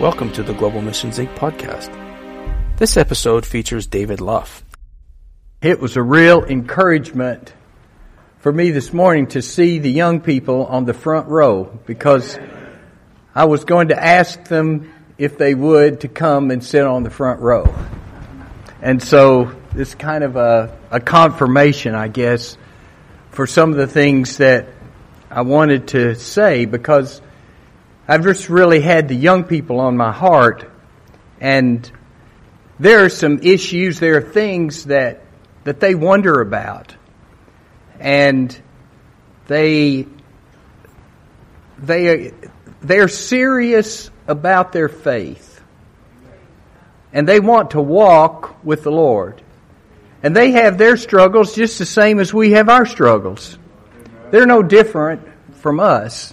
Welcome to the Global Missions Inc. podcast. This episode features David Luff. It was a real encouragement for me this morning to see the young people on the front row because I was going to ask them if they would to come and sit on the front row. And so it's kind of a, a confirmation, I guess, for some of the things that I wanted to say because I've just really had the young people on my heart, and there are some issues, there are things that that they wonder about, and they they they're serious about their faith, and they want to walk with the Lord, and they have their struggles just the same as we have our struggles. They're no different from us.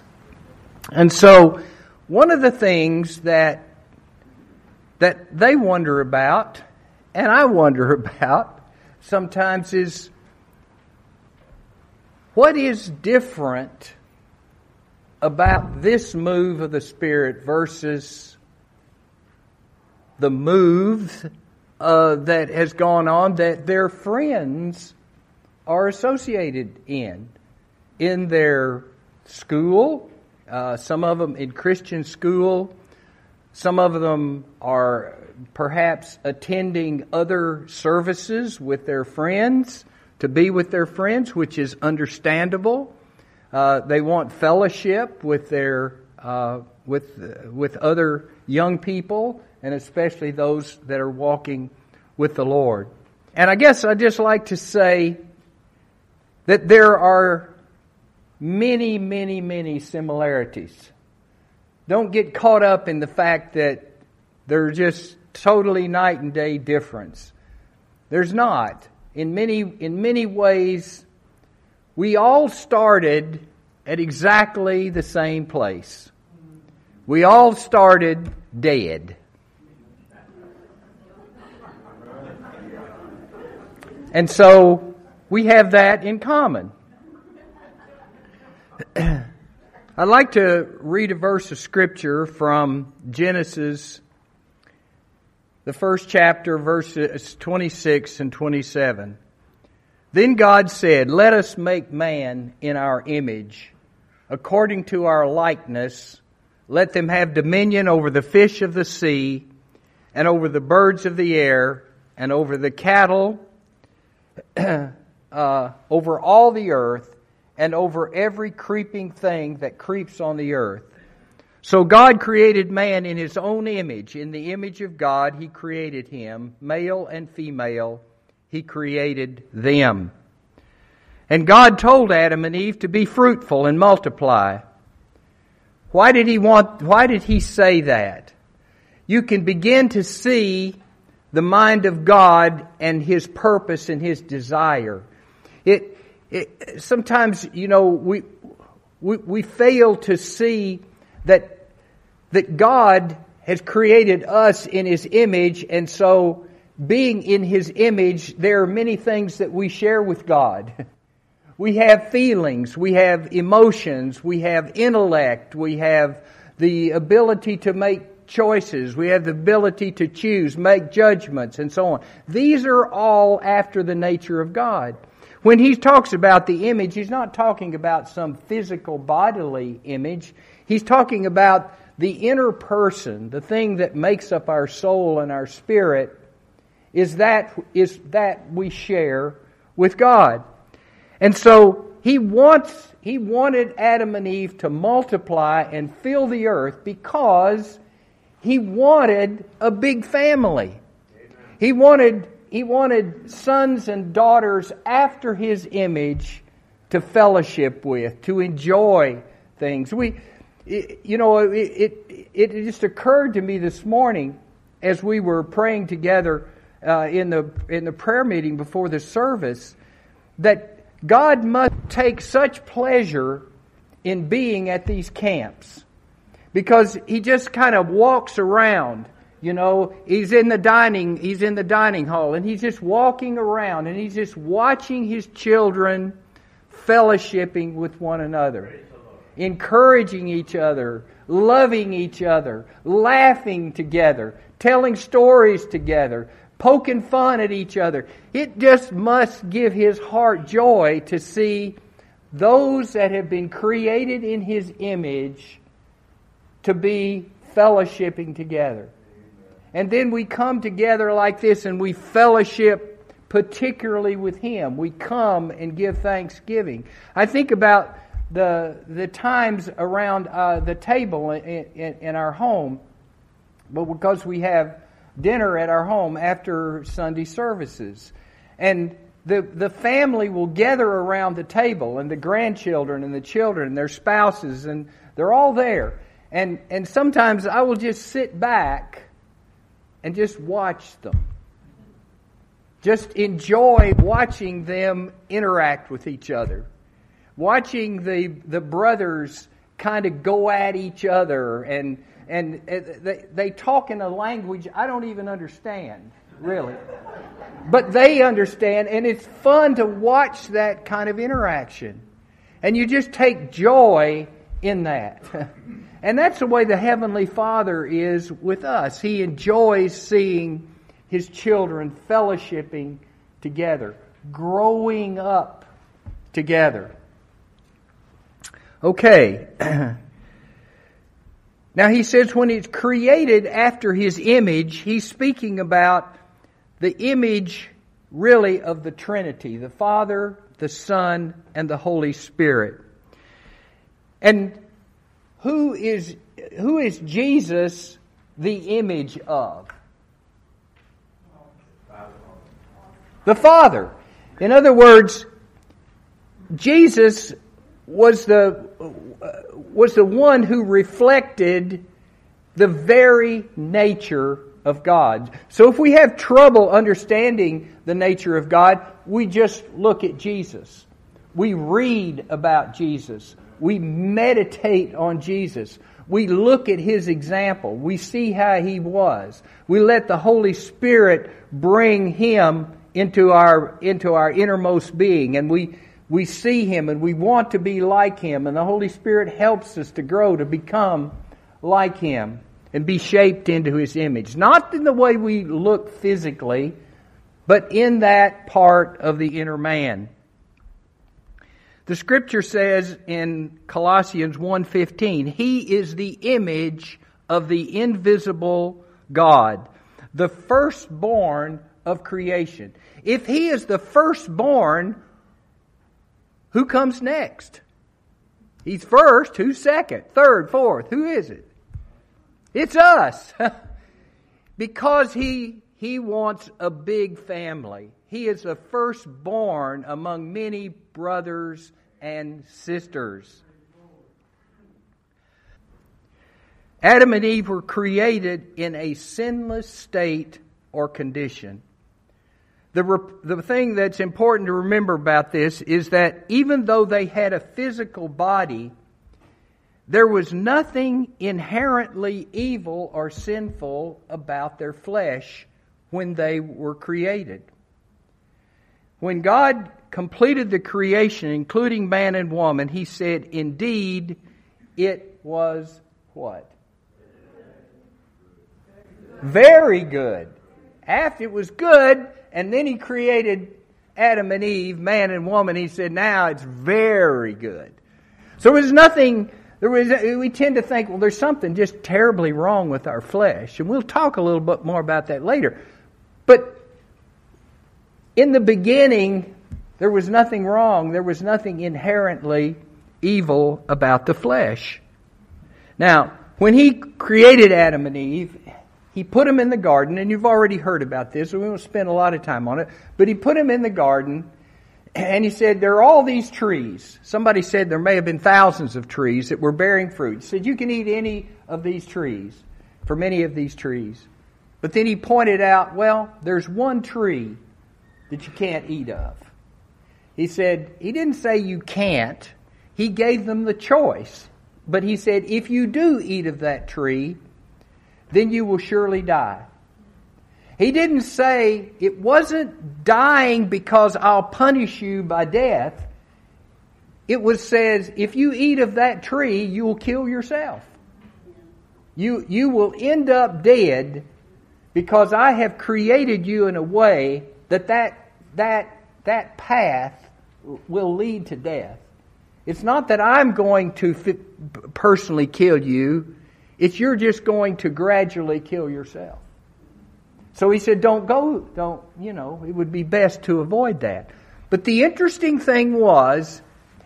And so, one of the things that that they wonder about, and I wonder about sometimes, is what is different about this move of the Spirit versus the move uh, that has gone on that their friends are associated in, in their school, uh, some of them in Christian school. Some of them are perhaps attending other services with their friends, to be with their friends, which is understandable. Uh, they want fellowship with their uh, with with other young people, and especially those that are walking with the Lord. And I guess I'd just like to say that there are many, many, many similarities. Don't get caught up in the fact that they're just totally night and day difference. There's not. In many, in many ways, we all started at exactly the same place. We all started dead. And so we have that in common. I'd like to read a verse of scripture from Genesis, the first chapter, verses 26 and 27. Then God said, Let us make man in our image, according to our likeness. Let them have dominion over the fish of the sea, and over the birds of the air, and over the cattle, uh, over all the earth and over every creeping thing that creeps on the earth. So God created man in his own image. In the image of God, he created him. Male and female, he created them. And God told Adam and Eve to be fruitful and multiply. Why did he want, why did he say that? You can begin to see the mind of God and his purpose and his desire. It, it, sometimes, you know, we, we, we fail to see that, that God has created us in His image, and so being in His image, there are many things that we share with God. We have feelings, we have emotions, we have intellect, we have the ability to make choices, we have the ability to choose, make judgments, and so on. These are all after the nature of God. When he talks about the image, he's not talking about some physical bodily image. He's talking about the inner person, the thing that makes up our soul and our spirit, is that, is that we share with God. And so he wants, he wanted Adam and Eve to multiply and fill the earth because he wanted a big family. He wanted he wanted sons and daughters after his image to fellowship with, to enjoy things. We, you know, it, it, it just occurred to me this morning as we were praying together uh, in the in the prayer meeting before the service that God must take such pleasure in being at these camps. Because He just kind of walks around you know, he's in the dining, he's in the dining hall and he's just walking around and he's just watching his children fellowshipping with one another, encouraging each other, loving each other, laughing together, telling stories together, poking fun at each other. It just must give his heart joy to see those that have been created in his image to be fellowshipping together. And then we come together like this and we fellowship particularly with him. We come and give thanksgiving. I think about the the times around uh, the table in, in, in, our home, but because we have dinner at our home after Sunday services, and the the family will gather around the table, and the grandchildren and the children and their spouses, and they're all there, and and sometimes I will just sit back and just watch them. Just enjoy watching them interact with each other. Watching the, the brothers kind of go at each other and, and uh, they, they talk in a language I don't even understand, really. But they understand, and it's fun to watch that kind of interaction. And you just take joy in that. and that's the way the Heavenly Father is with us. He enjoys seeing his children fellowshipping together, growing up together. Okay. now he says when it's created after his image, he's speaking about the image really of the Trinity, the Father, the Son, and the Holy Spirit. And who is who is Jesus the image of? the Father. In other words, Jesus was the, was the one who reflected the very nature of God. So if we have trouble understanding the nature of God, we just look at Jesus. We read about Jesus. We meditate on Jesus. We look at His example. We see how He was. We let the Holy Spirit bring Him into our, into our innermost being and we, we see Him and we want to be like Him and the Holy Spirit helps us to grow to become like Him and be shaped into His image. Not in the way we look physically, but in that part of the inner man. The scripture says in Colossians 1:15, he is the image of the invisible God, the firstborn of creation. If he is the firstborn, who comes next? He's first, who's second, third, fourth? Who is it? It's us. because he he wants a big family. He is the firstborn among many brothers and sisters. Adam and Eve were created in a sinless state or condition. The, the thing that's important to remember about this is that even though they had a physical body, there was nothing inherently evil or sinful about their flesh when they were created. When God completed the creation, including man and woman, He said, Indeed, it was what? Very good. After it was good, and then he created Adam and Eve, man and woman. He said, now it's very good. So there's nothing, there was, we tend to think, well, there's something just terribly wrong with our flesh. And we'll talk a little bit more about that later. But in the beginning, there was nothing wrong. There was nothing inherently evil about the flesh. Now, when he created Adam and Eve, he put them in the garden, and you've already heard about this, so we won't spend a lot of time on it. But he put them in the garden, and he said, There are all these trees. Somebody said there may have been thousands of trees that were bearing fruit. He said, You can eat any of these trees, for many of these trees. But then he pointed out, Well, there's one tree that you can't eat of. He said, He didn't say you can't, he gave them the choice. But he said, If you do eat of that tree, then you will surely die. He didn't say it wasn't dying because I'll punish you by death. It was says if you eat of that tree, you will kill yourself. You, you will end up dead because I have created you in a way that that, that, that path will lead to death. It's not that I'm going to personally kill you. It's you're just going to gradually kill yourself. So he said, don't go, don't, you know, it would be best to avoid that. But the interesting thing was,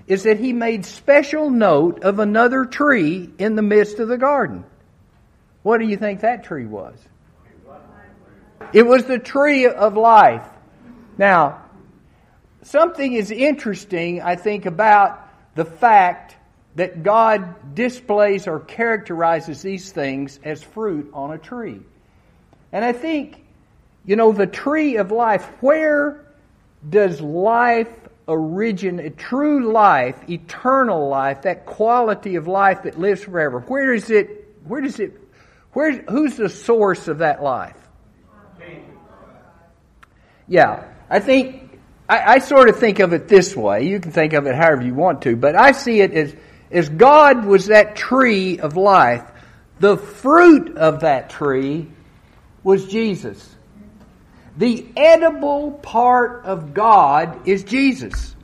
is that he made special note of another tree in the midst of the garden. What do you think that tree was? It was the tree of life. Now, something is interesting, I think, about the fact that God displays or characterizes these things as fruit on a tree. And I think, you know, the tree of life, where does life originate, true life, eternal life, that quality of life that lives forever, where is it, where does it, where, who's the source of that life? Yeah, I think, I, I sort of think of it this way. You can think of it however you want to, but I see it as, as God was that tree of life. The fruit of that tree was Jesus. The edible part of God is Jesus.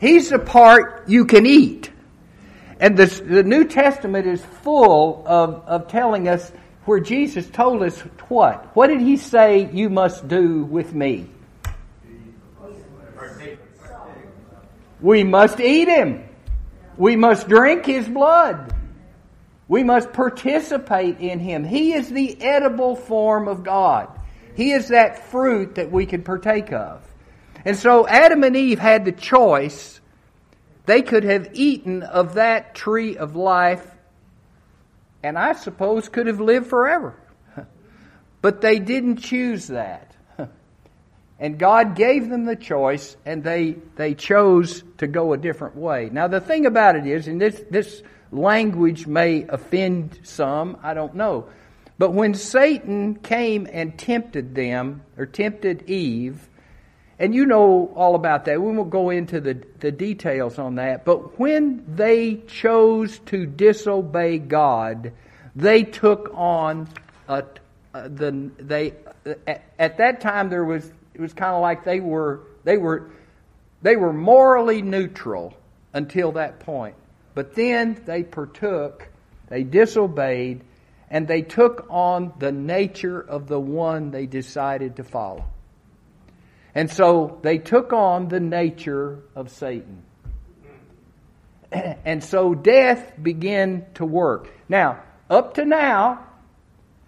He's the part you can eat. And the, the New Testament is full of, of telling us where Jesus told us what? What did he say you must do with me? We must eat him. We must drink his blood. We must participate in him. He is the edible form of God. He is that fruit that we can partake of. And so Adam and Eve had the choice. They could have eaten of that tree of life and I suppose could have lived forever. But they didn't choose that. And God gave them the choice, and they, they chose to go a different way. Now, the thing about it is, and this, this language may offend some, I don't know. But when Satan came and tempted them, or tempted Eve, and you know all about that. We won't go into the, the details on that. But when they chose to disobey God, they took on a, a, the they at, at that time there was it was kind of like they were they were they were morally neutral until that point. But then they partook, they disobeyed, and they took on the nature of the one they decided to follow. And so they took on the nature of Satan. And so death began to work. Now, up to now,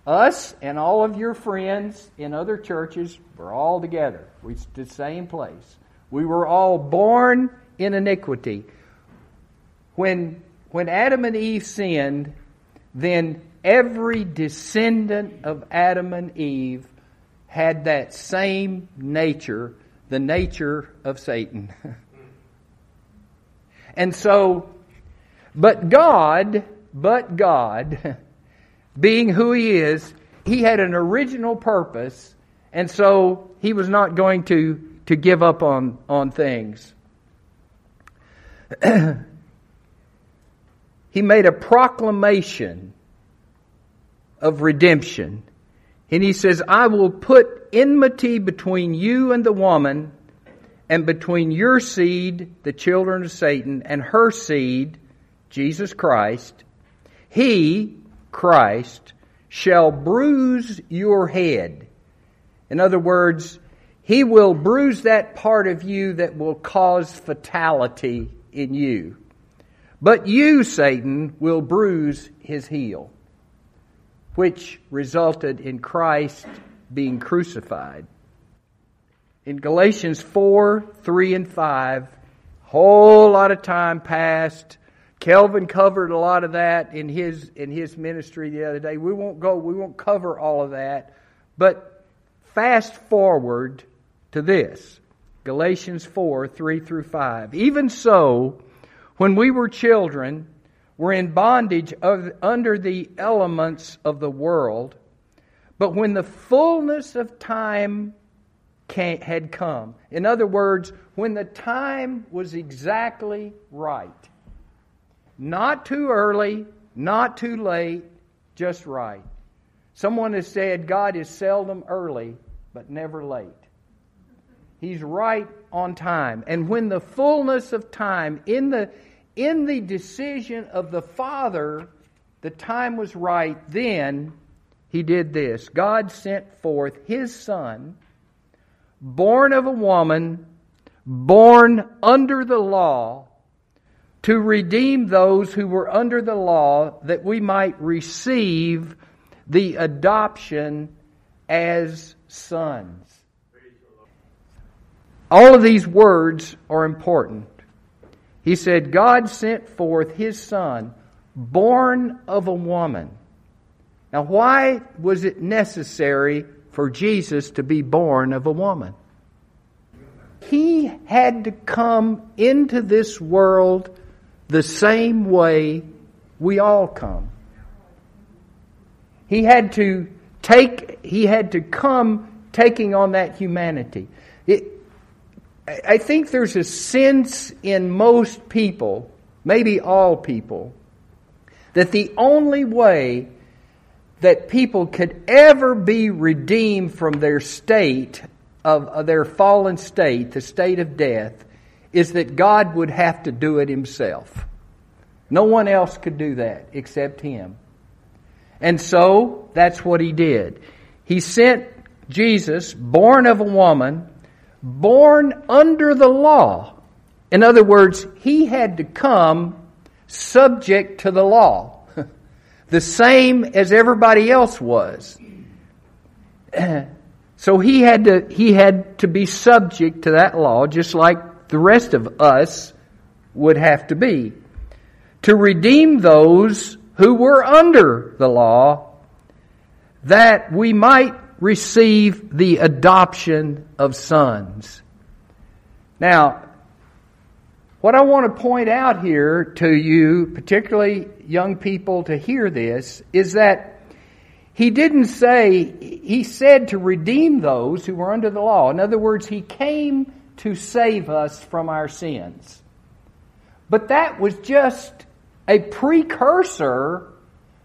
us and all of your friends in other churches were all together. We the same place. We were all born in iniquity. When when Adam and Eve sinned, then every descendant of Adam and Eve had that same nature, the nature of Satan. and so, but God, but God, being who He is, He had an original purpose, and so He was not going to, to give up on, on things. he made a proclamation of redemption and he says, I will put enmity between you and the woman, and between your seed, the children of Satan, and her seed, Jesus Christ. He, Christ, shall bruise your head. In other words, he will bruise that part of you that will cause fatality in you. But you, Satan, will bruise his heel which resulted in Christ being crucified. In Galatians 4, 3, and 5, whole lot of time passed. Kelvin covered a lot of that in his in his ministry the other day. We won't go we won't cover all of that. But fast forward to this. Galatians 4, 3 through 5. Even so, when we were children, were in bondage of, under the elements of the world. But when the fullness of time came, had come, in other words, when the time was exactly right, not too early, not too late, just right. Someone has said God is seldom early, but never late. He's right on time. And when the fullness of time, in the, in the decision of the Father, the time was right, then he did this. God sent forth his Son, born of a woman, born under the law to redeem those who were under the law that we might receive the adoption as sons. All of these words are important. He said, God sent forth his son, born of a woman. Now, why was it necessary for Jesus to be born of a woman? He had to come into this world the same way we all come. He had to take, he had to come taking on that humanity. It, I think there's a sense in most people, maybe all people, that the only way that people could ever be redeemed from their state of, of their fallen state, the state of death, is that God would have to do it himself. No one else could do that except him. And so that's what he did. He sent Jesus, born of a woman, born under the law. In other words, he had to come subject to the law, the same as everybody else was. So he had to he had to be subject to that law just like the rest of us would have to be to redeem those who were under the law that we might receive the adoption of sons. Now, what I want to point out here to you, particularly young people to hear this, is that he didn't say, he said to redeem those who were under the law. In other words, he came to save us from our sins. But that was just a precursor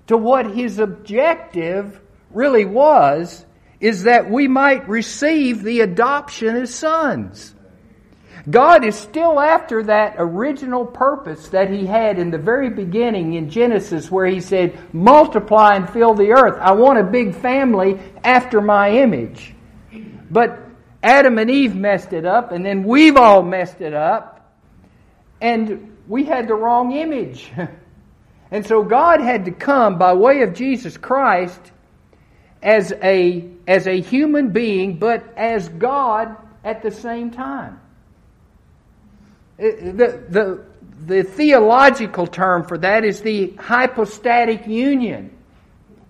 to what his objective really was, is that we might receive the adoption as sons. God is still after that original purpose that He had in the very beginning in Genesis, where He said, Multiply and fill the earth. I want a big family after my image. But Adam and Eve messed it up, and then we've all messed it up, and we had the wrong image. and so God had to come by way of Jesus Christ as a, as a human being, but as God at the same time. Uh, the, the, the theological term for that is the hypostatic union.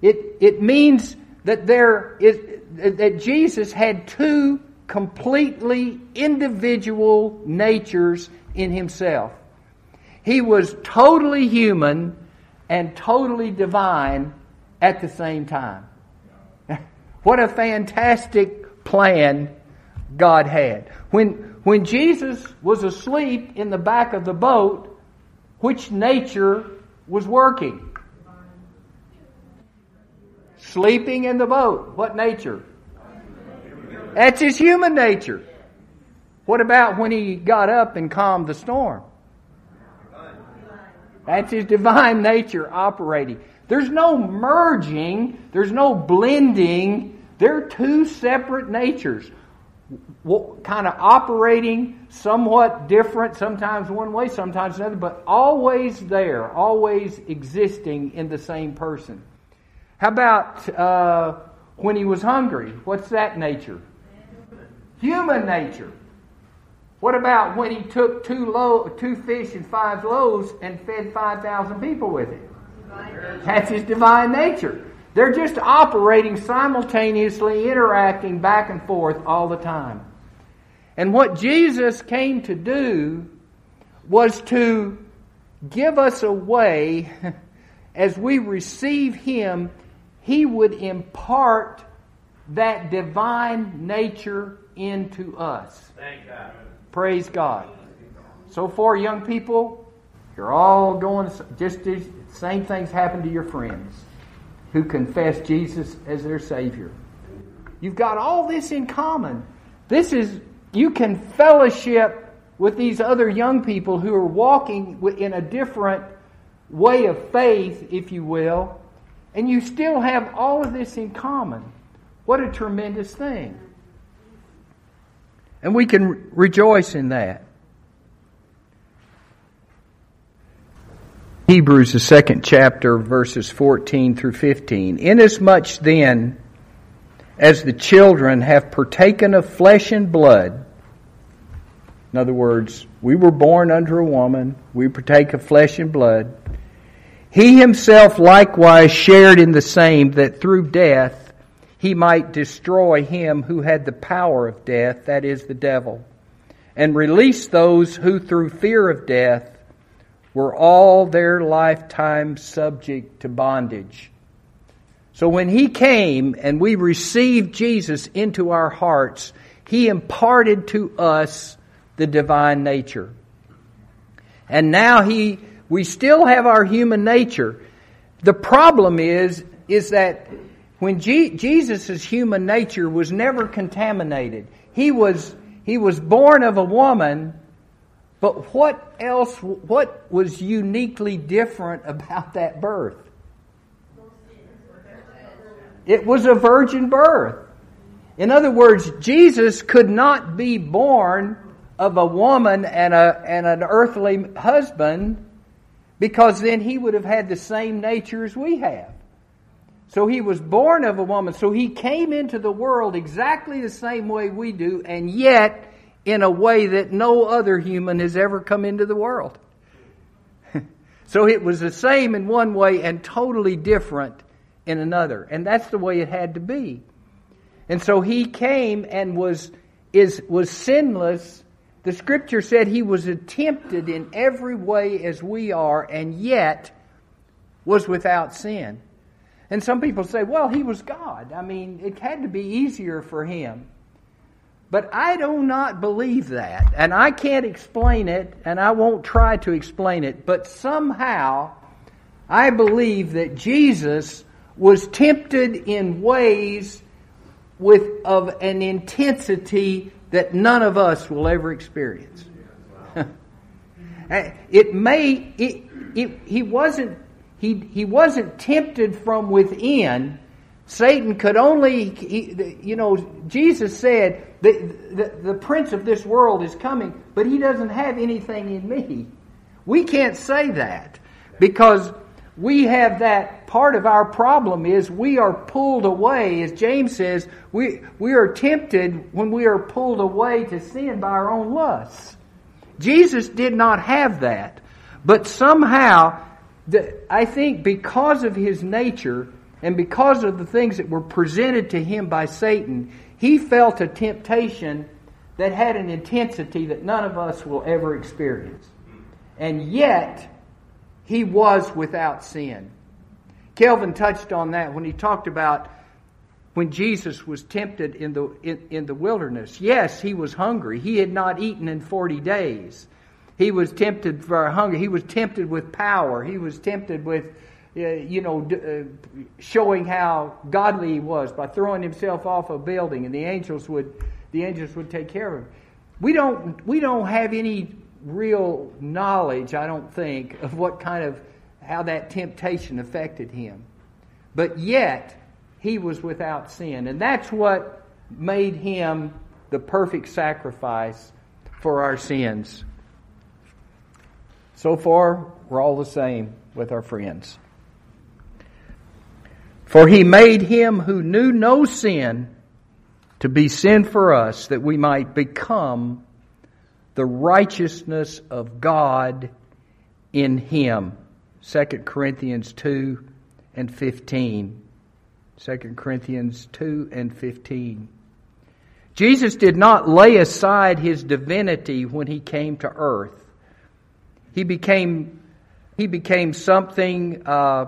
It, it means that there is, that Jesus had two completely individual natures in himself. He was totally human and totally divine at the same time. what a fantastic plan God had. When when Jesus was asleep in the back of the boat, which nature was working? Sleeping in the boat. What nature? That's his human nature. What about when he got up and calmed the storm? That's his divine nature operating. There's no merging, there's no blending. They're two separate natures kind of operating somewhat different, sometimes one way, sometimes another, but always there, always existing in the same person. How about uh, when he was hungry? What's that nature? Human nature. What about when he took two, lo- two fish and five loaves and fed 5,000 people with it? That's his divine nature. They're just operating simultaneously, interacting back and forth all the time. And what Jesus came to do was to give us a way, as we receive Him, He would impart that divine nature into us. God. Praise God. So far, young people, you're all going just the same things happen to your friends who confess Jesus as their Savior. You've got all this in common. This is, you can fellowship with these other young people who are walking in a different way of faith, if you will, and you still have all of this in common. What a tremendous thing. And we can rejoice in that. Hebrews, the second chapter, verses 14 through 15. Inasmuch then as the children have partaken of flesh and blood, in other words, we were born under a woman, we partake of flesh and blood. He himself likewise shared in the same, that through death he might destroy him who had the power of death, that is, the devil, and release those who through fear of death were all their lifetime subject to bondage. So when he came and we received Jesus into our hearts, he imparted to us the divine nature. And now he, we still have our human nature. The problem is, is that when G- Jesus' human nature was never contaminated, he was, he was born of a woman, but what else, what was uniquely different about that birth? It was a virgin birth. In other words, Jesus could not be born of a woman and, a, and an earthly husband because then he would have had the same nature as we have. So he was born of a woman. So he came into the world exactly the same way we do, and yet in a way that no other human has ever come into the world. so it was the same in one way and totally different in another. And that's the way it had to be. And so he came and was, is, was sinless the scripture said he was tempted in every way as we are, and yet was without sin. And some people say, well, he was God. I mean, it had to be easier for him. But I do not believe that. And I can't explain it, and I won't try to explain it. But somehow, I believe that Jesus was tempted in ways with, of an intensity that none of us will ever experience. it may, it, it, he wasn't, he, he wasn't tempted from within. Satan could only, he, you know, Jesus said, the, the, the prince of this world is coming, but he doesn't have anything in me. We can't say that because we have that part of our problem is we are pulled away, as James says, we, we are tempted when we are pulled away to sin by our own lusts. Jesus did not have that. But somehow, I think because of his nature and because of the things that were presented to him by Satan, he felt a temptation that had an intensity that none of us will ever experience. And yet, he was without sin. Kelvin touched on that when he talked about when Jesus was tempted in the, in, in, the wilderness. Yes, he was hungry. He had not eaten in 40 days. He was tempted for hunger. He was tempted with power. He was tempted with, uh, you know, uh, showing how godly he was by throwing himself off a building, and the angels would, the angels would take care of him. We don't, we don't have any real knowledge, I don't think, of what kind of how that temptation affected him. But yet, he was without sin. And that's what made him the perfect sacrifice for our sins. So far, we're all the same with our friends. For he made him who knew no sin to be sin for us, that we might become the righteousness of God in him. 2 Corinthians 2 and 15. 2 Corinthians 2 and 15. Jesus did not lay aside his divinity when he came to earth. He became He became something uh,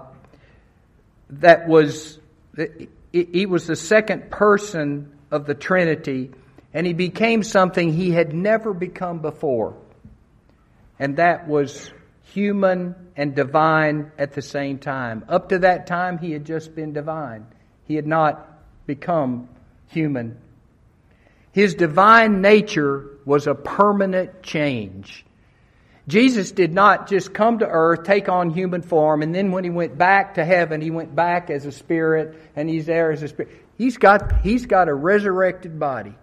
that was, he was the second person of the Trinity, and he became something he had never become before. And that was human and divine at the same time. Up to that time, he had just been divine. He had not become human. His divine nature was a permanent change. Jesus did not just come to earth, take on human form, and then when he went back to heaven, he went back as a spirit, and he's there as a spirit. He's got, he's got a resurrected body.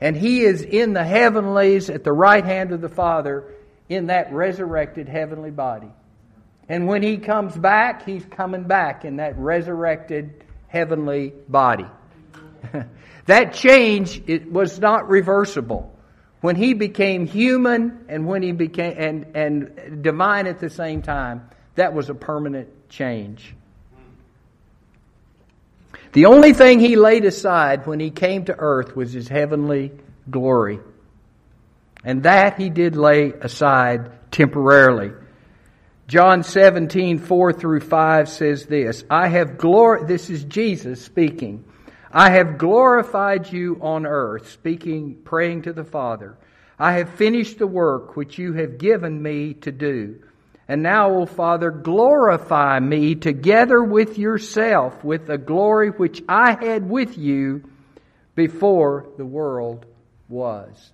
And he is in the heavenlies at the right hand of the Father in that resurrected heavenly body. And when he comes back, he's coming back in that resurrected heavenly body. that change it was not reversible. When he became human and when he became and, and divine at the same time, that was a permanent change. The only thing he laid aside when he came to earth was his heavenly glory. And that he did lay aside temporarily. John 17, 4 through 5 says this I have glory, this is Jesus speaking. I have glorified you on earth, speaking, praying to the Father. I have finished the work which you have given me to do. And now, O Father, glorify me together with yourself with the glory which I had with you before the world was.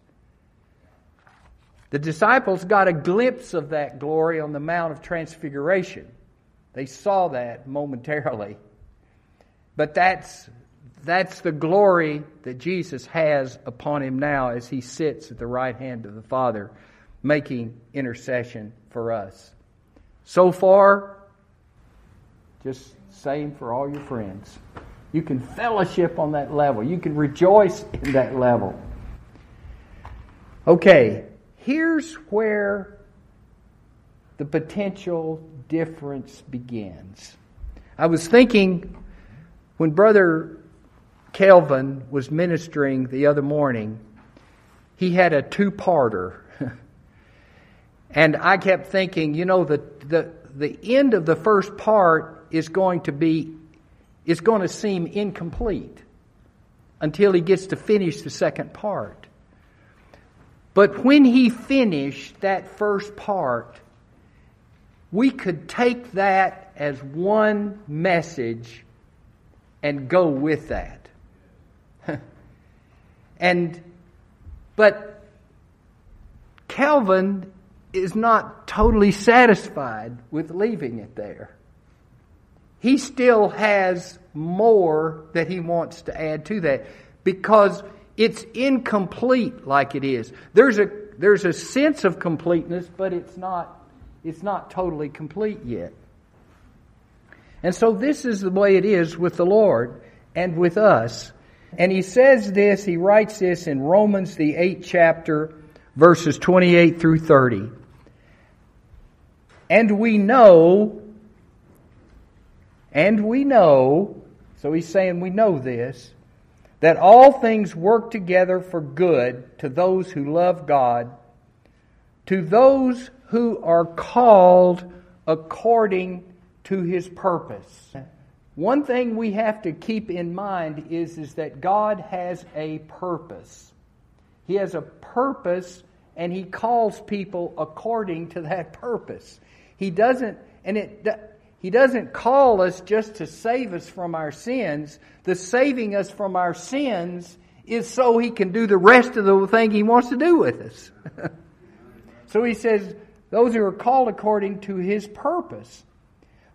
The disciples got a glimpse of that glory on the Mount of Transfiguration. They saw that momentarily. But that's that's the glory that Jesus has upon him now as he sits at the right hand of the Father, making intercession for us. So far, just same for all your friends. You can fellowship on that level, you can rejoice in that level. Okay, here's where the potential difference begins. I was thinking when Brother Kelvin was ministering the other morning, he had a two parter. and I kept thinking, you know, the, the, the end of the first part is going to be, is going to seem incomplete until he gets to finish the second part. But when he finished that first part, we could take that as one message and go with that. And, but Calvin is not totally satisfied with leaving it there. He still has more that he wants to add to that because it's incomplete like it is. There's a, there's a sense of completeness, but it's not, it's not totally complete yet. And so this is the way it is with the Lord and with us. And he says this, he writes this in Romans, the 8th chapter, verses 28 through 30. And we know, and we know, so he's saying we know this, that all things work together for good to those who love God, to those who are called according to his purpose. One thing we have to keep in mind is, is that God has a purpose. He has a purpose and he calls people according to that purpose. He doesn't, and it, he doesn't call us just to save us from our sins. The saving us from our sins is so he can do the rest of the thing he wants to do with us. so he says, those who are called according to his purpose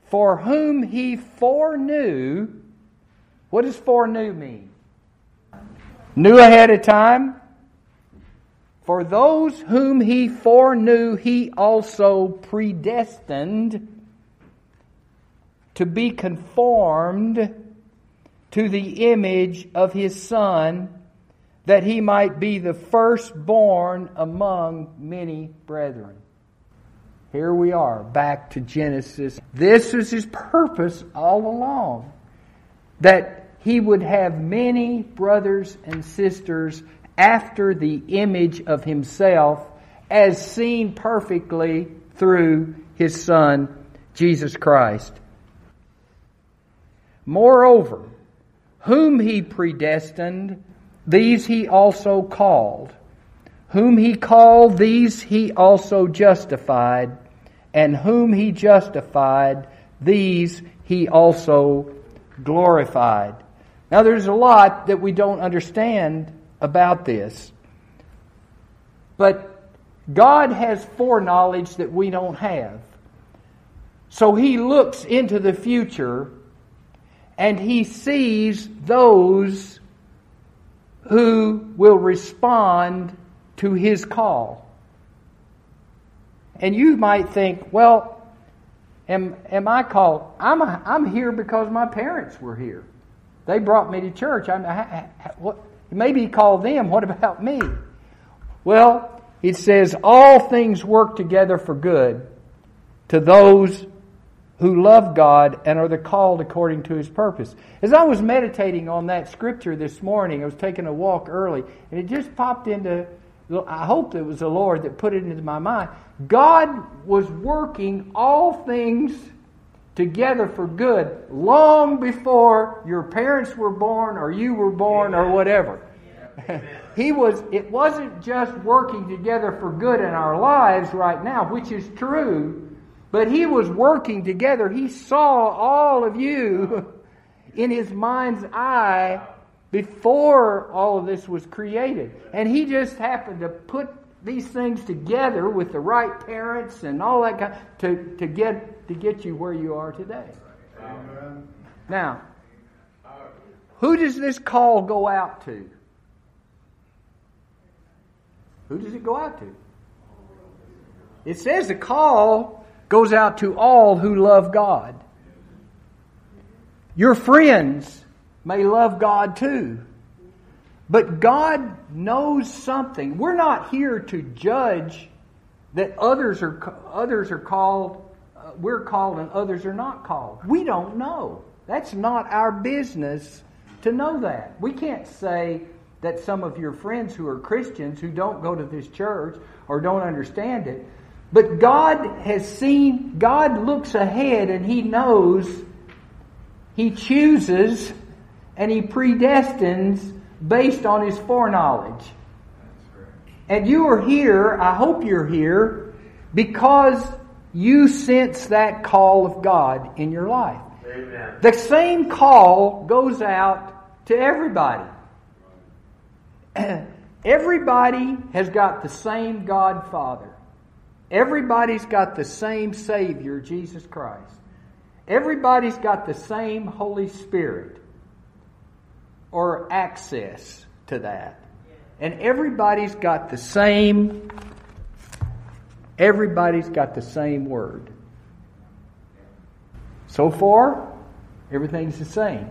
for whom he foreknew. What does foreknew mean? Knew ahead of time. For those whom he foreknew, he also predestined to be conformed to the image of his Son, that he might be the firstborn among many brethren. Here we are, back to Genesis. This was his purpose all along. That he would have many brothers and sisters after the image of himself as seen perfectly through his Son, Jesus Christ. Moreover, whom he predestined, these he also called. Whom he called, these he also justified. And whom he justified, these he also glorified. Now, there's a lot that we don't understand about this. But God has foreknowledge that we don't have. So he looks into the future and he sees those who will respond to his call. And you might think, well, am, am I called? I'm, a, I'm here because my parents were here. They brought me to church. I'm, I, I, what, maybe he called them. What about me? Well, it says, all things work together for good to those who love God and are the called according to his purpose. As I was meditating on that scripture this morning, I was taking a walk early, and it just popped into, I hope it was the Lord that put it into my mind. God was working all things together for good long before your parents were born or you were born or whatever. he was it wasn't just working together for good in our lives right now, which is true, but he was working together. He saw all of you in his mind's eye before all of this was created. And he just happened to put these things together with the right parents and all that kind to, to get to get you where you are today. Amen. Now, who does this call go out to? Who does it go out to? It says the call goes out to all who love God. Your friends may love God too. But God knows something. We're not here to judge that others are others are called uh, we're called and others are not called. We don't know. That's not our business to know that. We can't say that some of your friends who are Christians who don't go to this church or don't understand it but God has seen, God looks ahead and He knows, He chooses, and He predestines based on His foreknowledge. And you are here, I hope you're here, because you sense that call of God in your life. Amen. The same call goes out to everybody. everybody has got the same God Father. Everybody's got the same Savior, Jesus Christ. Everybody's got the same Holy Spirit or access to that. And everybody's got the same everybody's got the same word. So far, everything's the same.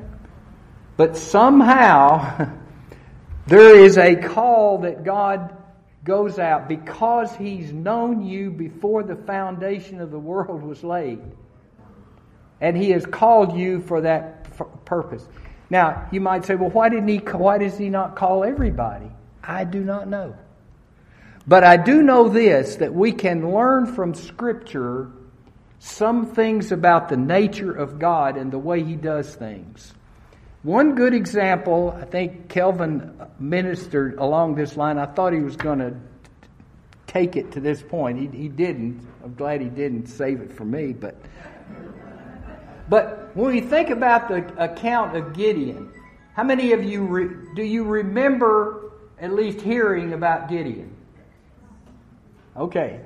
But somehow there is a call that God goes out because he's known you before the foundation of the world was laid. And he has called you for that purpose. Now, you might say, well, why didn't he, why does he not call everybody? I do not know. But I do know this, that we can learn from scripture some things about the nature of God and the way he does things. One good example, I think Kelvin ministered along this line. I thought he was going to take it to this point. He, he didn't. I'm glad he didn't save it for me. But, but when we think about the account of Gideon, how many of you re, do you remember at least hearing about Gideon? Okay.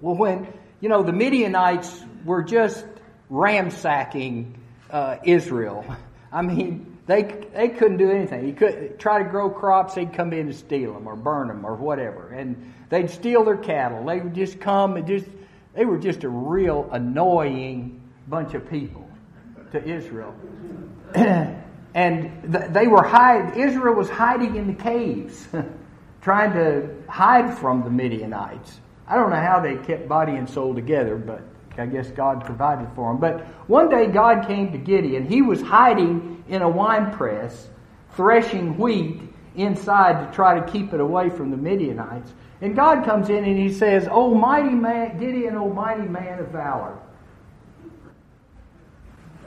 Well, when, you know, the Midianites were just ransacking uh, Israel I mean, they they couldn't do anything. He could try to grow crops. They'd come in and steal them or burn them or whatever, and they'd steal their cattle. They would just come and just they were just a real annoying bunch of people to Israel. and they were hide. Israel was hiding in the caves, trying to hide from the Midianites. I don't know how they kept body and soul together, but I guess God provided for them. But one day God came to Gideon. He was hiding in a wine press, threshing wheat inside to try to keep it away from the Midianites. And God comes in and he says, O mighty man, Gideon, O mighty man of valor.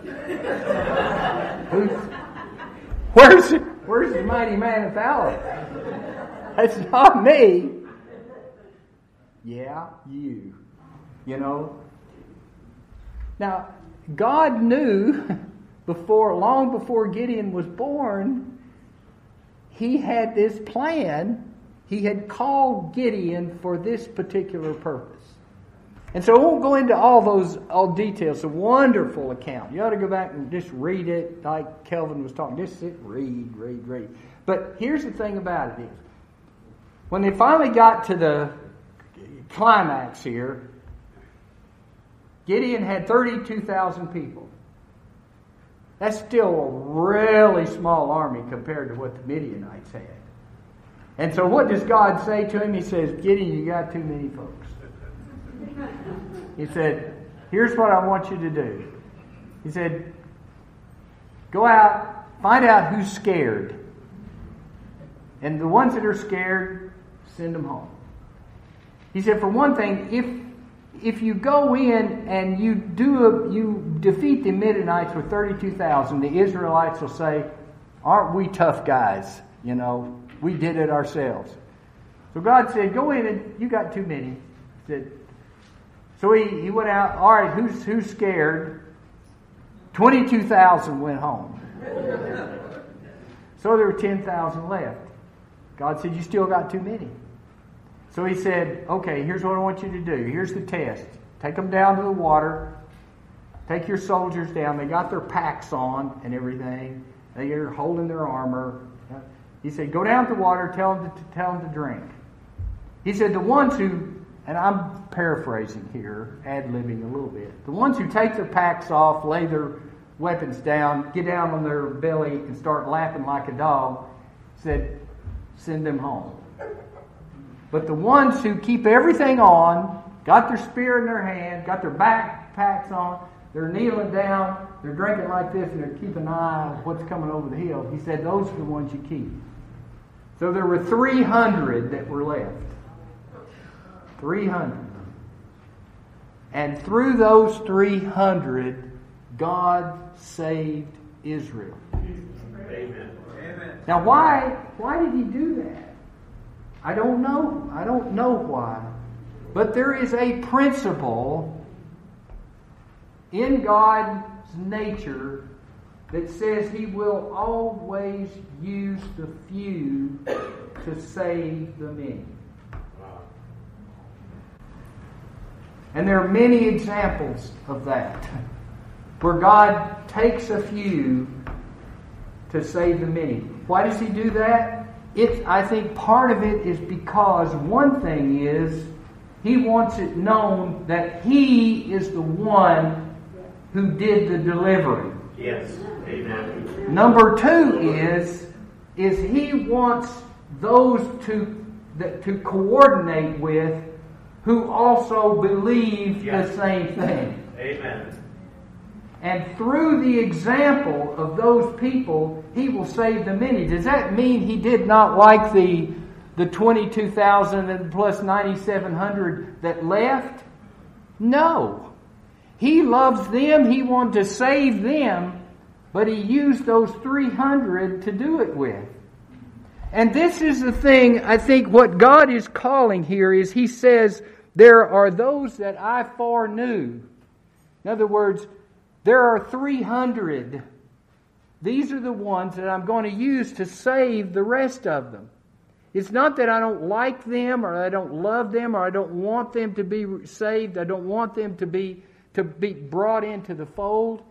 where's, where's the mighty man of valor? That's not me. Yeah, you. You know? Now, God knew before, long before Gideon was born, he had this plan. He had called Gideon for this particular purpose. And so I won't go into all those all details. It's a wonderful account. You ought to go back and just read it like Kelvin was talking. Just sit, read, read, read. But here's the thing about it is, when they finally got to the climax here, Gideon had 32,000 people. That's still a really small army compared to what the Midianites had. And so what does God say to him? He says, Gideon, you got too many folks. He said, Here's what I want you to do. He said, Go out, find out who's scared. And the ones that are scared, send them home. He said, For one thing, if if you go in and you do a, you defeat the Midianites with 32,000, the Israelites will say, "Aren't we tough guys? You know, we did it ourselves." So God said, "Go in and you got too many." He said, so he, he went out. All right, who's who's scared? Twenty-two thousand went home. so there were ten thousand left. God said, "You still got too many." So he said, "Okay, here's what I want you to do. Here's the test. Take them down to the water. Take your soldiers down. They got their packs on and everything. They are holding their armor." He said, "Go down to the water. Tell them to tell them to drink." He said, "The ones who and I'm paraphrasing here, ad libbing a little bit. The ones who take their packs off, lay their weapons down, get down on their belly, and start laughing like a dog, said, send them home. But the ones who keep everything on, got their spear in their hand, got their backpacks on, they're kneeling down, they're drinking like this, and they're keeping an eye on what's coming over the hill. He said, those are the ones you keep. So there were 300 that were left. 300. And through those 300, God saved Israel. Amen. Now, why, why did he do that? I don't know. I don't know why. But there is a principle in God's nature that says he will always use the few to save the many. And there are many examples of that, where God takes a few to save the many. Why does He do that? It, I think part of it is because one thing is He wants it known that He is the one who did the delivering. Yes. Amen. Number two is is He wants those to that, to coordinate with who also believe yes. the same thing. Amen. And through the example of those people, he will save the many. Does that mean he did not like the the 22,000 plus 9,700 that left? No. He loves them. He wanted to save them, but he used those 300 to do it with. And this is the thing, I think what God is calling here is he says, there are those that I foreknew. In other words, there are 300. These are the ones that I'm going to use to save the rest of them. It's not that I don't like them or I don't love them or I don't want them to be saved. I don't want them to be, to be brought into the fold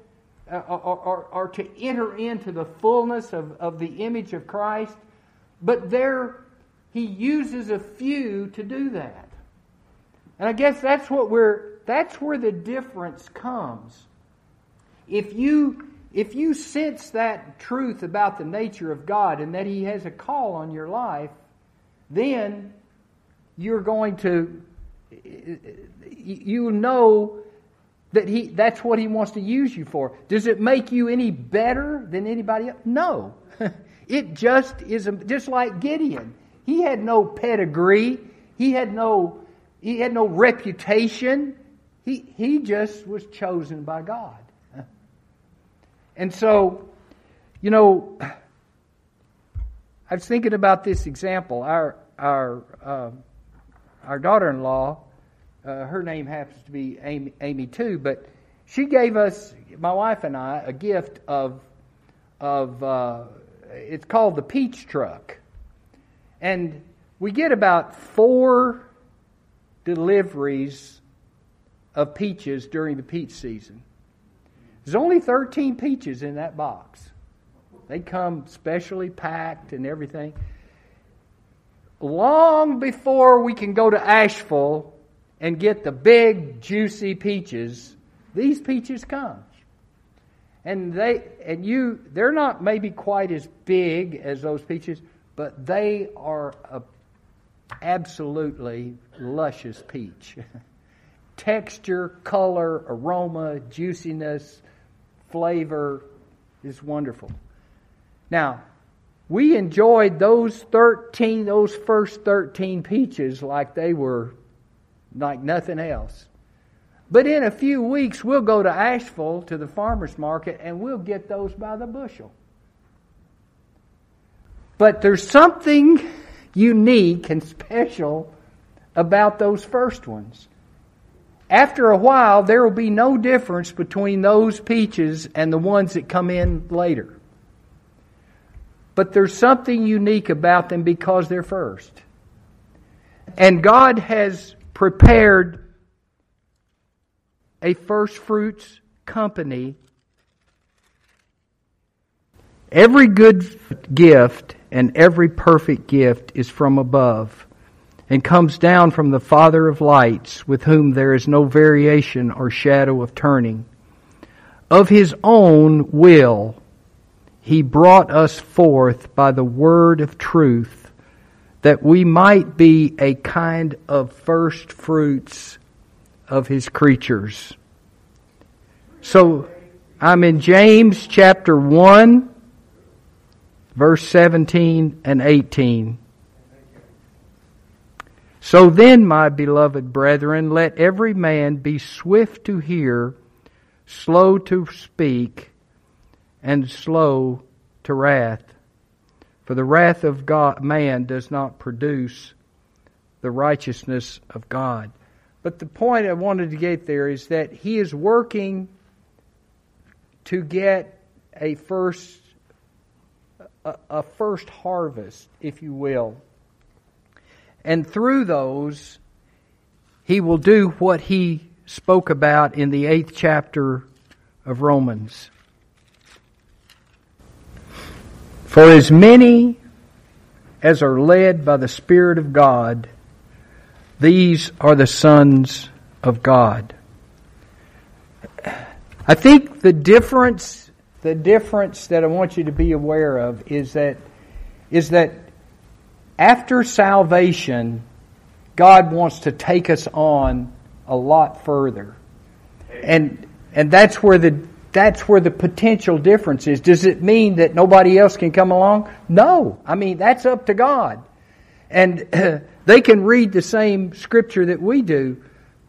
uh, or, or, or to enter into the fullness of, of the image of Christ. But there, he uses a few to do that. And I guess that's what we're that's where the difference comes. If you if you sense that truth about the nature of God and that he has a call on your life, then you're going to you know that he that's what he wants to use you for. Does it make you any better than anybody else? No. It just is just like Gideon. He had no pedigree. He had no he had no reputation. He he just was chosen by God. And so, you know, I was thinking about this example. Our our uh, our daughter-in-law, uh, her name happens to be Amy, Amy too, but she gave us, my wife and I, a gift of of uh, it's called the peach truck, and we get about four deliveries of peaches during the peach season. There's only 13 peaches in that box. They come specially packed and everything. Long before we can go to Asheville and get the big, juicy peaches, these peaches come. And they and you they're not maybe quite as big as those peaches, but they are a absolutely luscious peach. Texture, color, aroma, juiciness, flavor is wonderful. Now, we enjoyed those 13, those first 13 peaches like they were like nothing else. But in a few weeks, we'll go to Asheville to the farmer's market and we'll get those by the bushel. But there's something unique and special about those first ones. After a while, there will be no difference between those peaches and the ones that come in later. But there's something unique about them because they're first. And God has prepared a first fruits company. Every good gift and every perfect gift is from above and comes down from the Father of lights, with whom there is no variation or shadow of turning. Of his own will, he brought us forth by the word of truth, that we might be a kind of first fruits of his creatures. So, I'm in James chapter 1, verse 17 and 18. So then, my beloved brethren, let every man be swift to hear, slow to speak, and slow to wrath. For the wrath of God, man does not produce the righteousness of God. But the point I wanted to get there is that he is working to get a first a, first harvest, if you will. And through those, he will do what he spoke about in the eighth chapter of Romans. For as many as are led by the Spirit of God, these are the sons of God. I think the difference, the difference that I want you to be aware of is that, is that after salvation, God wants to take us on a lot further. And, and that's where the that's where the potential difference is. Does it mean that nobody else can come along? No. I mean, that's up to God. And they can read the same scripture that we do,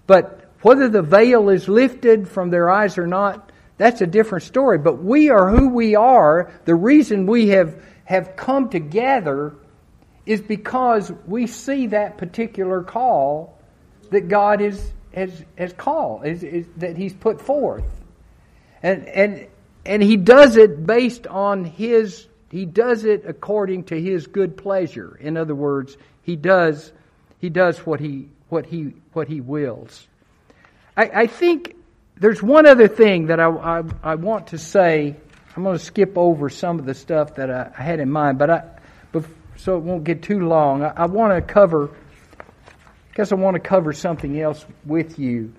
but whether the veil is lifted from their eyes or not, that's a different story. But we are who we are. The reason we have, have come together is because we see that particular call that God is, has, has called, is, is, that He's put forth. And, and, and he does it based on his, he does it according to his good pleasure. In other words, he does, he does what he, what he, what he wills. I, I think there's one other thing that I, I, I, want to say. I'm going to skip over some of the stuff that I, I had in mind, but I, so it won't get too long. I, I want to cover, I guess I want to cover something else with you.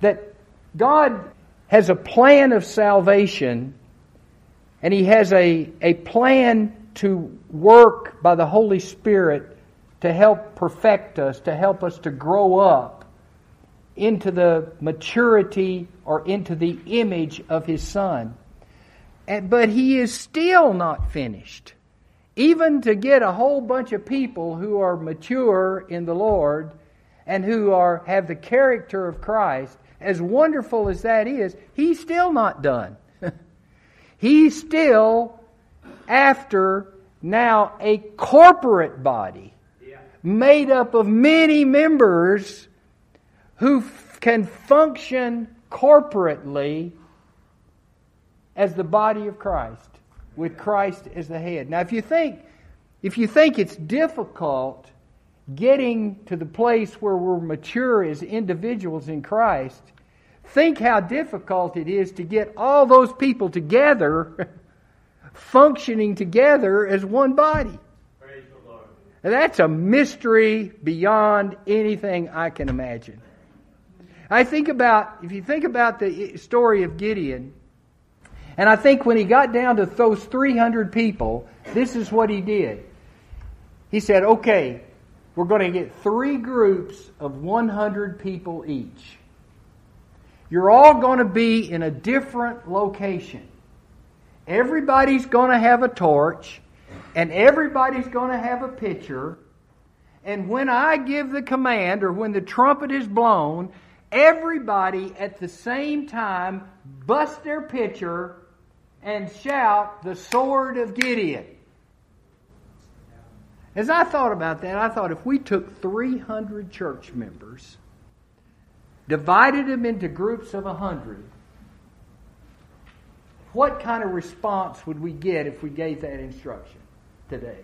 That God has a plan of salvation and he has a, a plan to work by the Holy Spirit to help perfect us, to help us to grow up into the maturity or into the image of his Son. And, but he is still not finished. even to get a whole bunch of people who are mature in the Lord and who are have the character of Christ, as wonderful as that is, he's still not done. he's still after now a corporate body made up of many members who f- can function corporately as the body of Christ with Christ as the head. Now if you think if you think it's difficult getting to the place where we're mature as individuals in Christ, think how difficult it is to get all those people together functioning together as one body. Praise the Lord. That's a mystery beyond anything I can imagine. I think about, if you think about the story of Gideon, and I think when he got down to those 300 people, this is what he did. He said, okay, we're going to get three groups of 100 people each. You're all going to be in a different location. Everybody's going to have a torch, and everybody's going to have a pitcher. And when I give the command, or when the trumpet is blown, everybody at the same time bust their pitcher and shout the sword of Gideon. As I thought about that, I thought if we took 300 church members, divided them into groups of 100, what kind of response would we get if we gave that instruction today?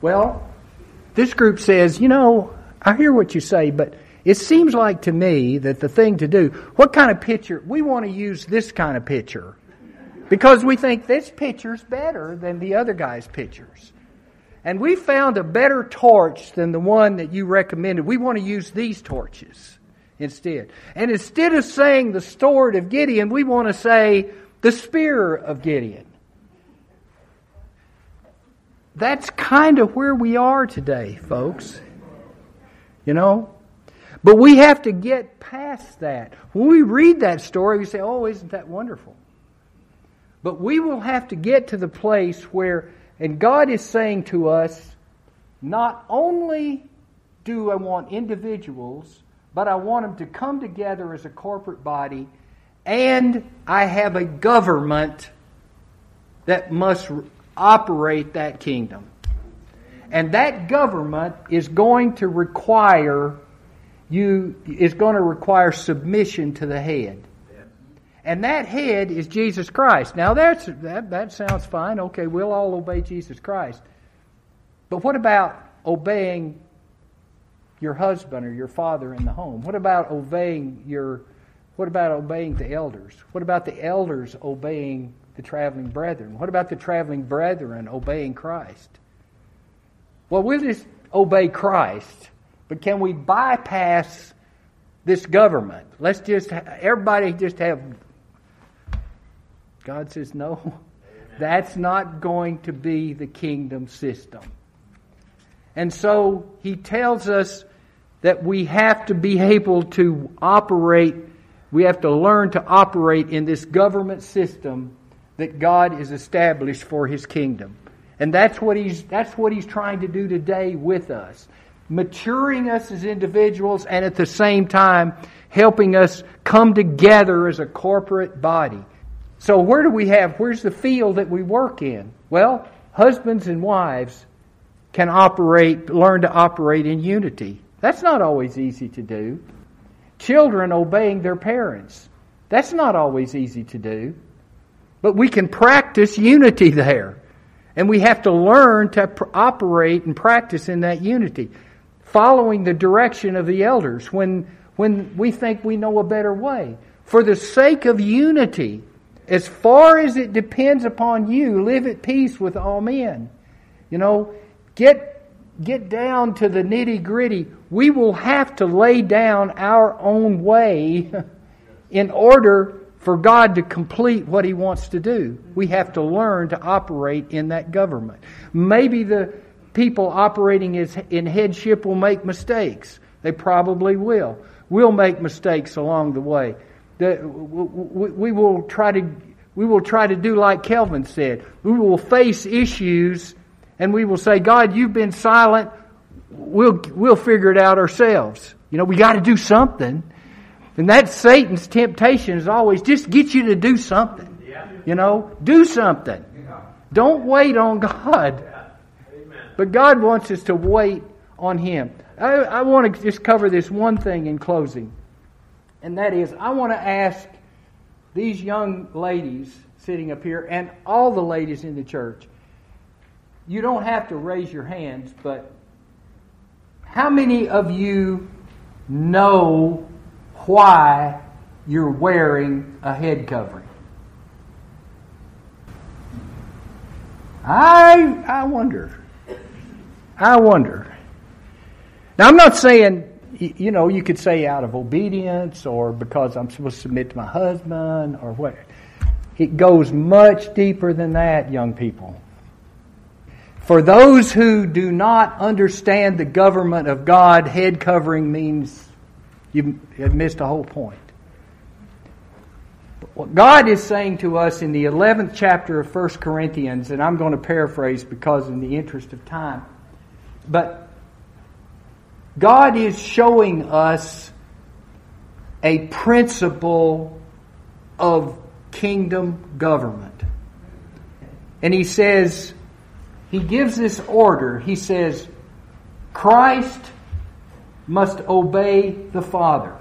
Well, this group says, you know, I hear what you say, but it seems like to me that the thing to do, what kind of picture? We want to use this kind of picture because we think this picture's better than the other guy's pictures. And we found a better torch than the one that you recommended. We want to use these torches instead. And instead of saying the sword of Gideon, we want to say the spear of Gideon. That's kind of where we are today, folks. You know? But we have to get past that. When we read that story, we say, oh, isn't that wonderful? But we will have to get to the place where, and God is saying to us, not only do I want individuals, but I want them to come together as a corporate body, and I have a government that must operate that kingdom. And that government is going to require you is going to require submission to the head. And that head is Jesus Christ. Now that's that that sounds fine. Okay, we'll all obey Jesus Christ. But what about obeying your husband or your father in the home? What about obeying your what about obeying the elders? What about the elders obeying the traveling brethren? What about the traveling brethren obeying Christ? Well, we'll just obey Christ, but can we bypass this government? Let's just, everybody just have. God says, no, that's not going to be the kingdom system. And so he tells us that we have to be able to operate, we have to learn to operate in this government system that God is established for his kingdom. And that's what he's that's what he's trying to do today with us. Maturing us as individuals and at the same time helping us come together as a corporate body. So where do we have where's the field that we work in? Well, husbands and wives can operate learn to operate in unity. That's not always easy to do. Children obeying their parents. That's not always easy to do. But we can practice unity there. And we have to learn to operate and practice in that unity, following the direction of the elders when, when we think we know a better way. For the sake of unity, as far as it depends upon you, live at peace with all men. You know, get, get down to the nitty gritty. We will have to lay down our own way in order for God to complete what He wants to do. We have to learn to operate in that government. Maybe the people operating in headship will make mistakes. They probably will. We'll make mistakes along the way. we will try to we will try to do like Kelvin said. We will face issues and we will say, God, you've been silent. We'll, we'll figure it out ourselves. You know, we got to do something. And that's Satan's temptation is always just get you to do something. Yeah. You know, do something. Don't wait on God. But God wants us to wait on Him. I, I want to just cover this one thing in closing. And that is, I want to ask these young ladies sitting up here and all the ladies in the church, you don't have to raise your hands, but how many of you know why you're wearing a head covering? I I wonder. I wonder. Now I'm not saying you know you could say out of obedience or because I'm supposed to submit to my husband or what. It goes much deeper than that, young people. For those who do not understand the government of God, head covering means you have missed a whole point. What God is saying to us in the 11th chapter of 1 Corinthians, and I'm going to paraphrase because in the interest of time, but God is showing us a principle of kingdom government. And He says, He gives this order. He says, Christ must obey the Father.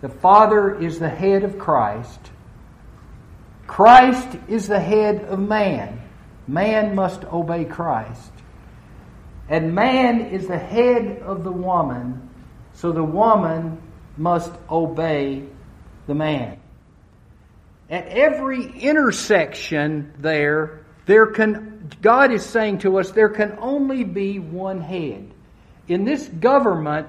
The Father is the head of Christ. Christ is the head of man. Man must obey Christ. And man is the head of the woman, so the woman must obey the man. At every intersection there, there can God is saying to us there can only be one head. In this government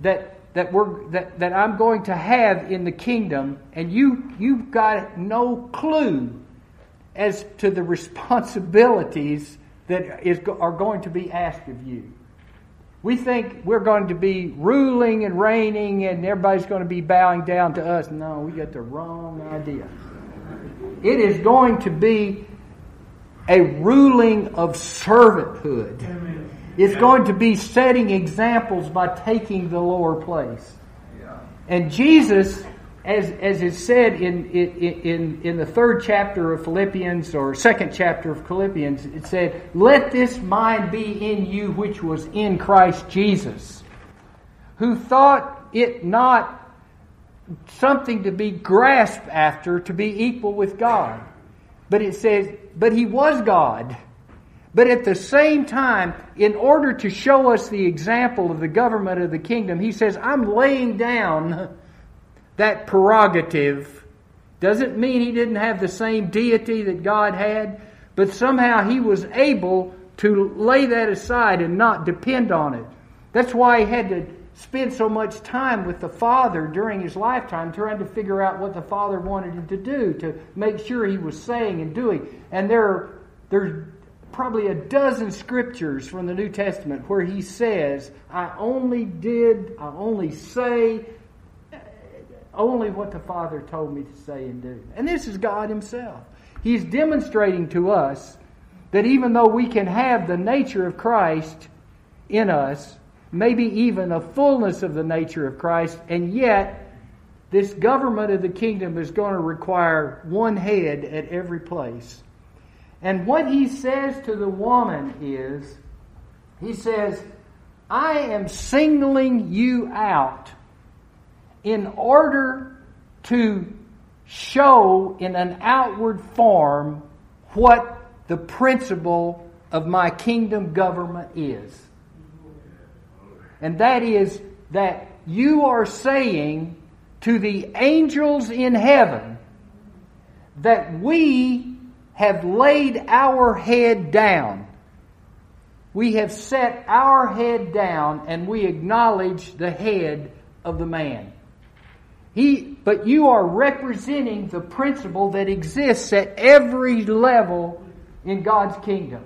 that that we're that, that I'm going to have in the kingdom, and you you've got no clue as to the responsibilities that is are going to be asked of you. We think we're going to be ruling and reigning, and everybody's going to be bowing down to us. No, we got the wrong idea. It is going to be a ruling of servanthood. Amen. It's going to be setting examples by taking the lower place. And Jesus, as, as is said in, in, in the third chapter of Philippians or second chapter of Philippians, it said, Let this mind be in you which was in Christ Jesus, who thought it not something to be grasped after to be equal with God. But it says, But he was God but at the same time, in order to show us the example of the government of the kingdom, he says, I'm laying down that prerogative. Doesn't mean he didn't have the same deity that God had, but somehow he was able to lay that aside and not depend on it. That's why he had to spend so much time with the Father during his lifetime trying to figure out what the Father wanted him to do to make sure he was saying and doing. And there, there's probably a dozen scriptures from the New Testament where he says, I only did, I only say uh, only what the Father told me to say and do. And this is God Himself. He's demonstrating to us that even though we can have the nature of Christ in us, maybe even a fullness of the nature of Christ, and yet this government of the kingdom is going to require one head at every place. And what he says to the woman is, he says, I am singling you out in order to show in an outward form what the principle of my kingdom government is. And that is that you are saying to the angels in heaven that we have laid our head down. We have set our head down and we acknowledge the head of the man. He, but you are representing the principle that exists at every level in God's kingdom.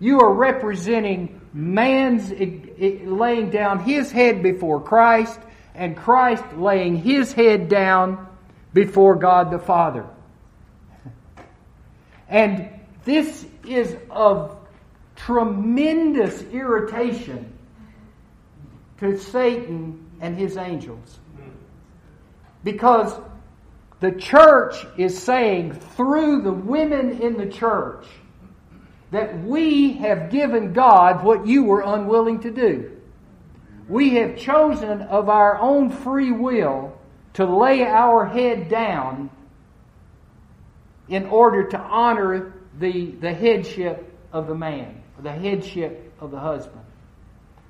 You are representing man's eh, eh, laying down his head before Christ and Christ laying his head down before God the Father. And this is of tremendous irritation to Satan and his angels. Because the church is saying through the women in the church that we have given God what you were unwilling to do. We have chosen of our own free will to lay our head down in order to honor the, the headship of the man, the headship of the husband.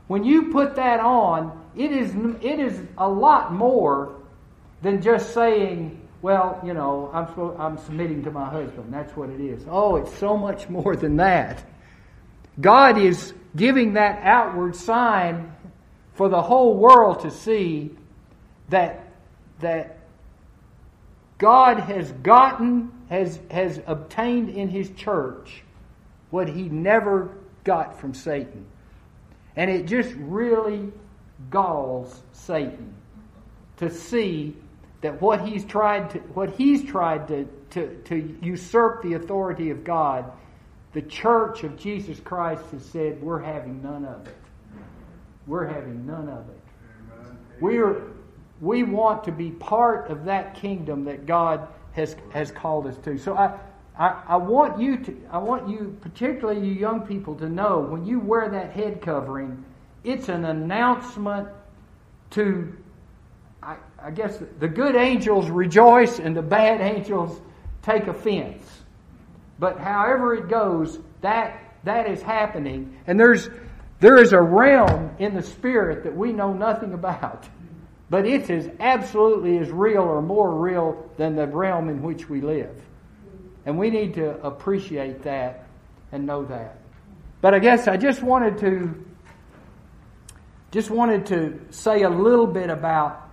When you put that on, it is, it is a lot more than just saying, well, you know, I'm, I'm submitting to my husband. That's what it is. Oh, it's so much more than that. God is giving that outward sign for the whole world to see that, that God has gotten, has, has obtained in His church what He never got from Satan. And it just really galls Satan to see that what he's tried to, what he's tried to, to, to usurp the authority of God, the church of Jesus Christ has said, we're having none of it. We're having none of it. We are we want to be part of that kingdom that God has has called us to. So I I, I want you to I want you, particularly you young people, to know when you wear that head covering, it's an announcement to I, I guess the good angels rejoice and the bad angels take offense. But however it goes, that that is happening. And there's there is a realm in the spirit that we know nothing about. But it's as absolutely as real or more real than the realm in which we live. And we need to appreciate that and know that. But I guess I just wanted to just wanted to say a little bit about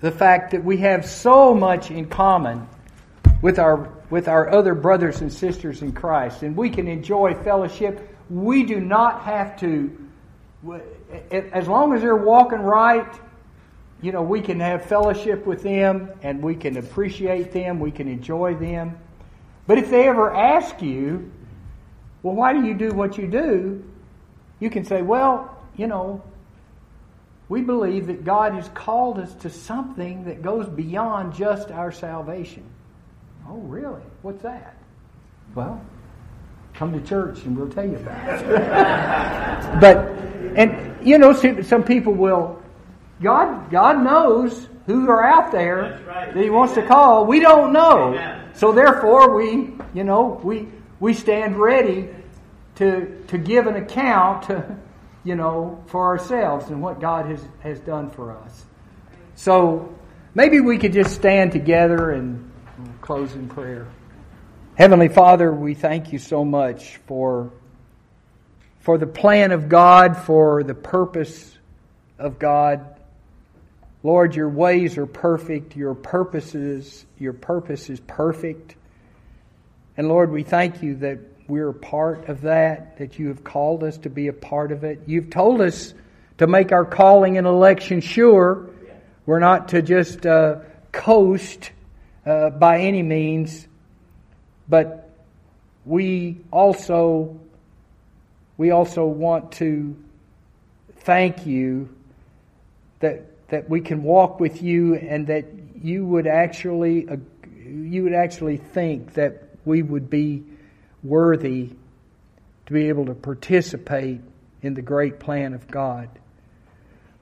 the fact that we have so much in common with our with our other brothers and sisters in Christ and we can enjoy fellowship we do not have to as long as they're walking right you know we can have fellowship with them and we can appreciate them we can enjoy them but if they ever ask you well why do you do what you do you can say well you know we believe that God has called us to something that goes beyond just our salvation. Oh, really? What's that? Well, come to church and we'll tell you about it. but, and, you know, some people will, God, God knows who are out there right. that He wants to call. We don't know. Amen. So therefore, we, you know, we, we stand ready to, to give an account you know, for ourselves and what God has, has done for us. So maybe we could just stand together and close in prayer. Heavenly Father, we thank you so much for, for the plan of God, for the purpose of God. Lord, your ways are perfect, your purposes, your purpose is perfect. And Lord, we thank you that we're a part of that, that you have called us to be a part of it. You've told us to make our calling and election sure. We're not to just uh, coast uh, by any means, but we also we also want to thank you that that we can walk with you and that you would actually you would actually think that we would be worthy to be able to participate in the great plan of God.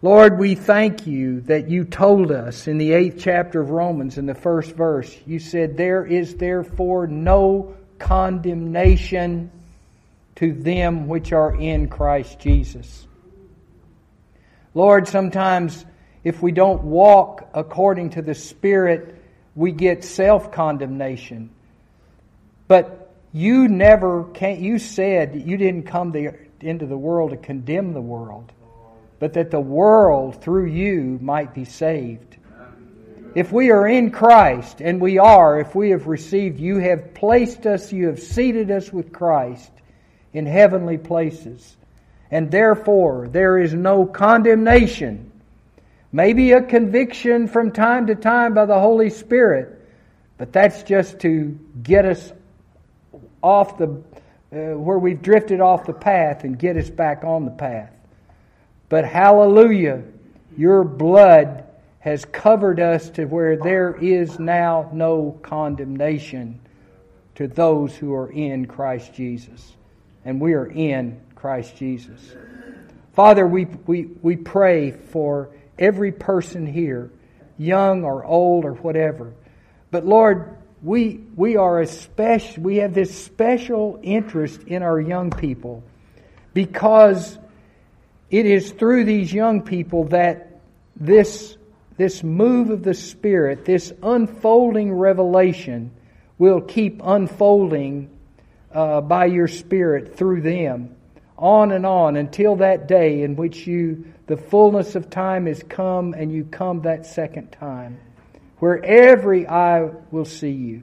Lord, we thank you that you told us in the eighth chapter of Romans, in the first verse, you said, There is therefore no condemnation to them which are in Christ Jesus. Lord, sometimes if we don't walk according to the Spirit, we get self condemnation. But you never can you said you didn't come the, into the world to condemn the world, but that the world through you might be saved. If we are in Christ, and we are, if we have received, you have placed us, you have seated us with Christ in heavenly places. And therefore, there is no condemnation Maybe a conviction from time to time by the Holy Spirit, but that's just to get us off the uh, where we've drifted off the path and get us back on the path. But hallelujah, your blood has covered us to where there is now no condemnation to those who are in Christ Jesus. And we are in Christ Jesus. Father, we, we, we pray for every person here, young or old or whatever. But Lord, we, we are a special, we have this special interest in our young people because it is through these young people that this, this move of the Spirit, this unfolding revelation, will keep unfolding uh, by your Spirit through them, on and on until that day in which you, the fullness of time is come and you come that second time, where every eye will see you.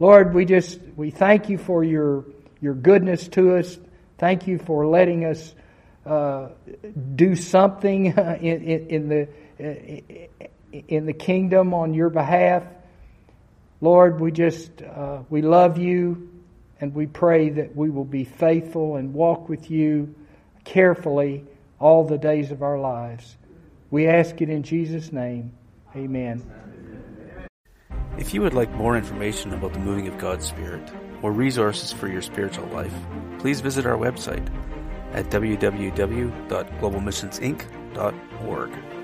Lord, we just we thank you for your your goodness to us. Thank you for letting us uh, do something in, in, in the in the kingdom on your behalf. Lord, we just uh, we love you, and we pray that we will be faithful and walk with you carefully all the days of our lives. We ask it in Jesus' name. Amen. If you would like more information about the moving of God's Spirit or resources for your spiritual life, please visit our website at www.globalmissionsinc.org.